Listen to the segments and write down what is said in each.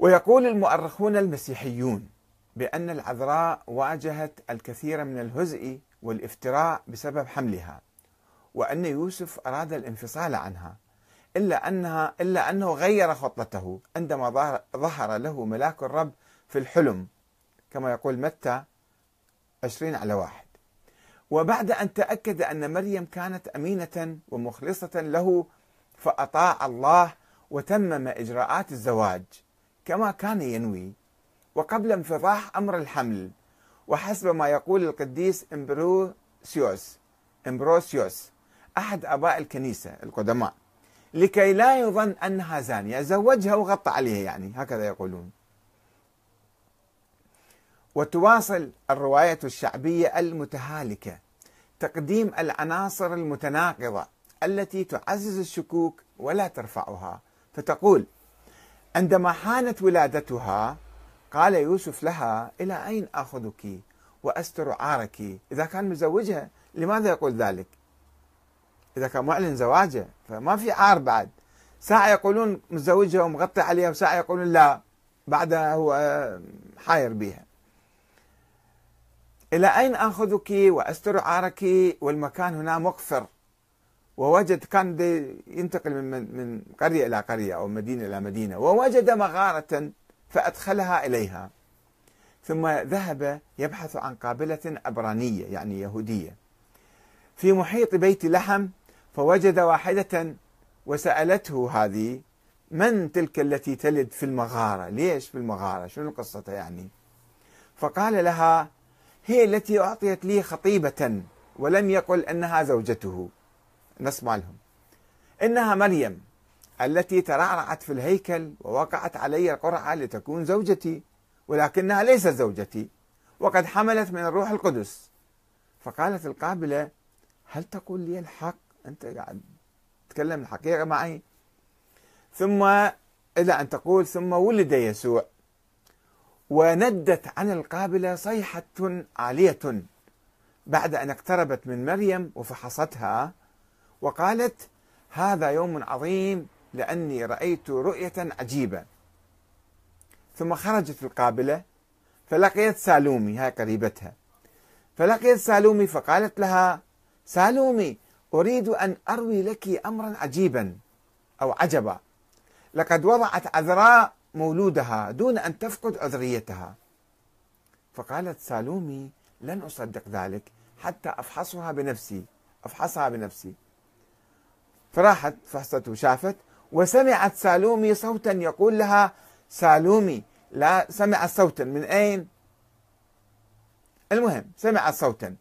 ويقول المؤرخون المسيحيون بأن العذراء واجهت الكثير من الهزء والافتراء بسبب حملها وأن يوسف أراد الانفصال عنها إلا أنها إلا أنه غير خطته عندما ظهر له ملاك الرب في الحلم كما يقول متى 20 على واحد. وبعد أن تأكد أن مريم كانت أمينة ومخلصة له فأطاع الله وتمم إجراءات الزواج. كما كان ينوي. وقبل انفضاح أمر الحمل وحسب ما يقول القديس إمبروسيوس إمبروسيوس أحد آباء الكنيسة القدماء لكي لا يظن أنها زانية. زوجها وغطى عليها يعني هكذا يقولون. وتواصل الرواية الشعبية المتهالكة تقديم العناصر المتناقضة التي تعزز الشكوك ولا ترفعها. فتقول عندما حانت ولادتها قال يوسف لها إلى أين آخذك؟ وأستر عارك. إذا كان مزوجها لماذا يقول ذلك؟ إذا كان معلن زواجه فما في عار بعد. ساعة يقولون مزوجها ومغطي عليها وساعة يقولون لا بعدها هو حاير بها إلى أين آخذك؟ وأستر عارك. والمكان هنا مقفر ووجد كان ينتقل من من قرية إلى قرية أو مدينة إلى مدينة ووجد مغارة فأدخلها إليها. ثم ذهب يبحث عن قابلة عبرانية يعني يهودية. في محيط بيت لحم فوجد واحدة وسألته هذه من تلك التي تلد في المغارة؟ ليش في المغارة؟ شنو قصتها يعني؟ فقال لها هي التي أعطيت لي خطيبة ولم يقل أنها زوجته. نسمع لهم إنها مريم التي ترعرعت في الهيكل ووقعت علي القرعة لتكون زوجتي ولكنها ليست زوجتي وقد حملت من الروح القدس. فقالت القابلة هل تقول لي الحق؟ أنت قاعد تتكلم الحقيقة معي. ثم إلى أن تقول ثم ولد يسوع. وندت عن القابلة صيحة عالية بعد أن اقتربت من مريم وفحصتها وقالت هذا يوم عظيم لأني رأيت رؤية عجيبة. ثم خرجت القابلة فلقيت سالومي هاي قريبتها. فلقيت سالومي فقالت لها سالومي أريد أن أروي لك أمرا عجيبا أو عجبا. لقد وضعت عذراء مولودها دون أن تفقد عذريتها فقالت سالومي لن أصدق ذلك حتى أفحصها بنفسي أفحصها بنفسي. فراحت فحصت وشافت وسمعت سالومي صوتا يقول لها سالومي لا سمعت صوتا من أين؟ المهم سمعت صوتا.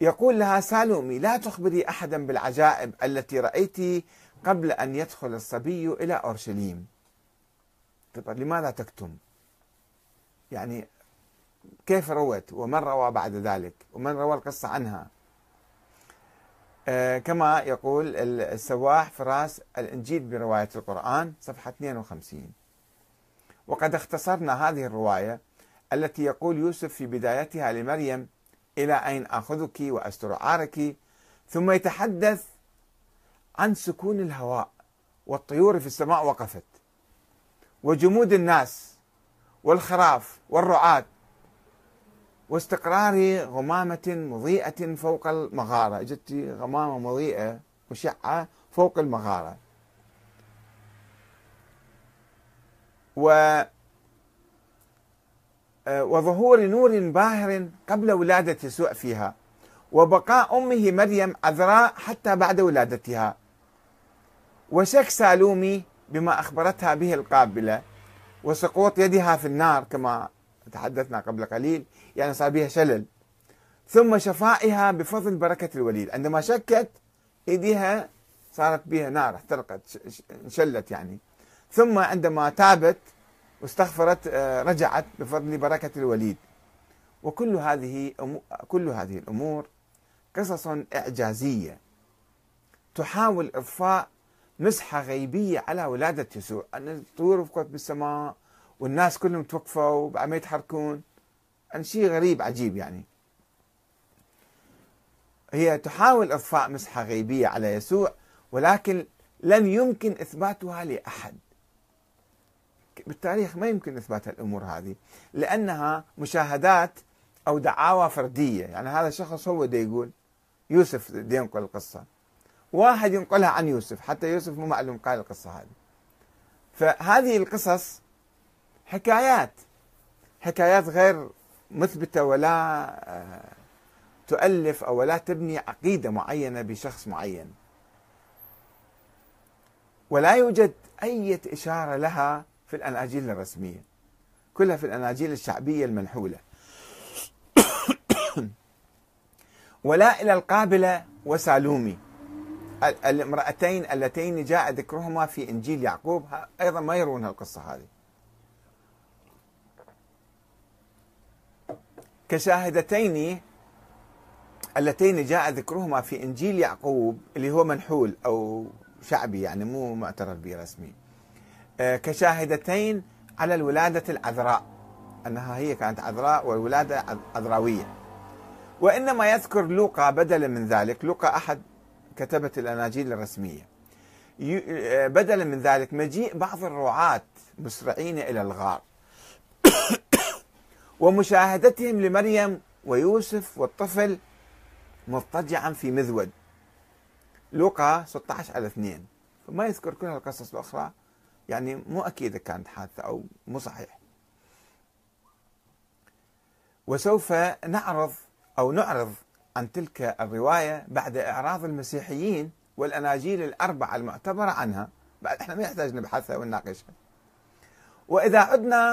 يقول لها سالومي لا تخبري أحدا بالعجائب التي رأيت قبل أن يدخل الصبي إلى أورشليم. طيب لماذا تكتم؟ يعني كيف روت؟ ومن روى بعد ذلك؟ ومن روى القصة عنها؟ كما يقول السواح فراس الإنجيل برواية القرآن صفحة 52 وقد اختصرنا هذه الرواية التي يقول يوسف في بدايتها لمريم إلى أين آخذك وأستر عارك؟ ثم يتحدث عن سكون الهواء والطيور في السماء وقفت وجمود الناس والخراف والرعاة واستقرار غمامة مضيئة فوق المغارة. إجت غمامة مضيئة مشعة فوق المغارة. و آه، وظهور نور باهر قبل ولادة يسوع فيها. وبقاء أمه مريم عذراء حتى بعد ولادتها. وشك سالومي بما أخبرتها به القابلة. وسقوط يدها في النار كما تحدثنا قبل قليل يعني صار بها شلل. ثم شفائها بفضل بركة الوليد. عندما شكت إيديها صارت بها نار احترقت انشلت يعني. ثم عندما تابت واستغفرت آه، رجعت بفضل بركة الوليد. وكل هذه كل هذه الأمور قصص إعجازية تحاول إضفاء مسحة غيبية على ولادة يسوع. أن الطيور وقفت بالسماء والناس كلهم توقفوا وعم يتحركون. يعني شيء غريب عجيب يعني. هي تحاول إضفاء مسحة غيبية على يسوع ولكن لم يمكن إثباتها لأحد. بالتاريخ ما يمكن إثبات الأمور هذه لأنها مشاهدات أو دعاوى فردية. يعني هذا الشخص هو دي يقول يوسف دي ينقل القصة. واحد ينقلها عن يوسف حتى يوسف مو معلوم قال القصة هذه. فهذه القصص حكايات. حكايات غير مثبتة ولا آه، تؤلف أو لا تبني عقيدة معينة بشخص معين. ولا يوجد أي إشارة لها في الأناجيل الرسمية. كلها في الأناجيل الشعبية المنحولة. ولا إلى القابلة وسالومي. الامرأتين اللتين جاء ذكرهما في إنجيل يعقوب أيضا ما يرون القصة هذه. كشاهدتين اللتين جاء ذكرهما في إنجيل يعقوب اللي هو منحول أو شعبي يعني مو معترف به رسمي. آه، كشاهدتين على الولادة العذراء أنها هي كانت عذراء والولادة عذراوية. وإنما يذكر لوقا بدلا من ذلك لوقا أحد كتبة الأناجيل الرسمية. آه، بدلا من ذلك مجيء بعض الرعاة مسرعين إلى الغار. ومشاهدتهم لمريم ويوسف والطفل مضطجعا في مذود. لوقا 16 على 2 فما يذكر كل القصص الأخرى يعني مو أكيد كانت حادثة أو مو صحيح. وسوف نعرض أو نعرض عن تلك الرواية بعد إعراض المسيحيين والأناجيل الأربعة المعتبرة عنها. بعد إحنا ما يحتاج نبحثها ونناقشها. وإذا عدنا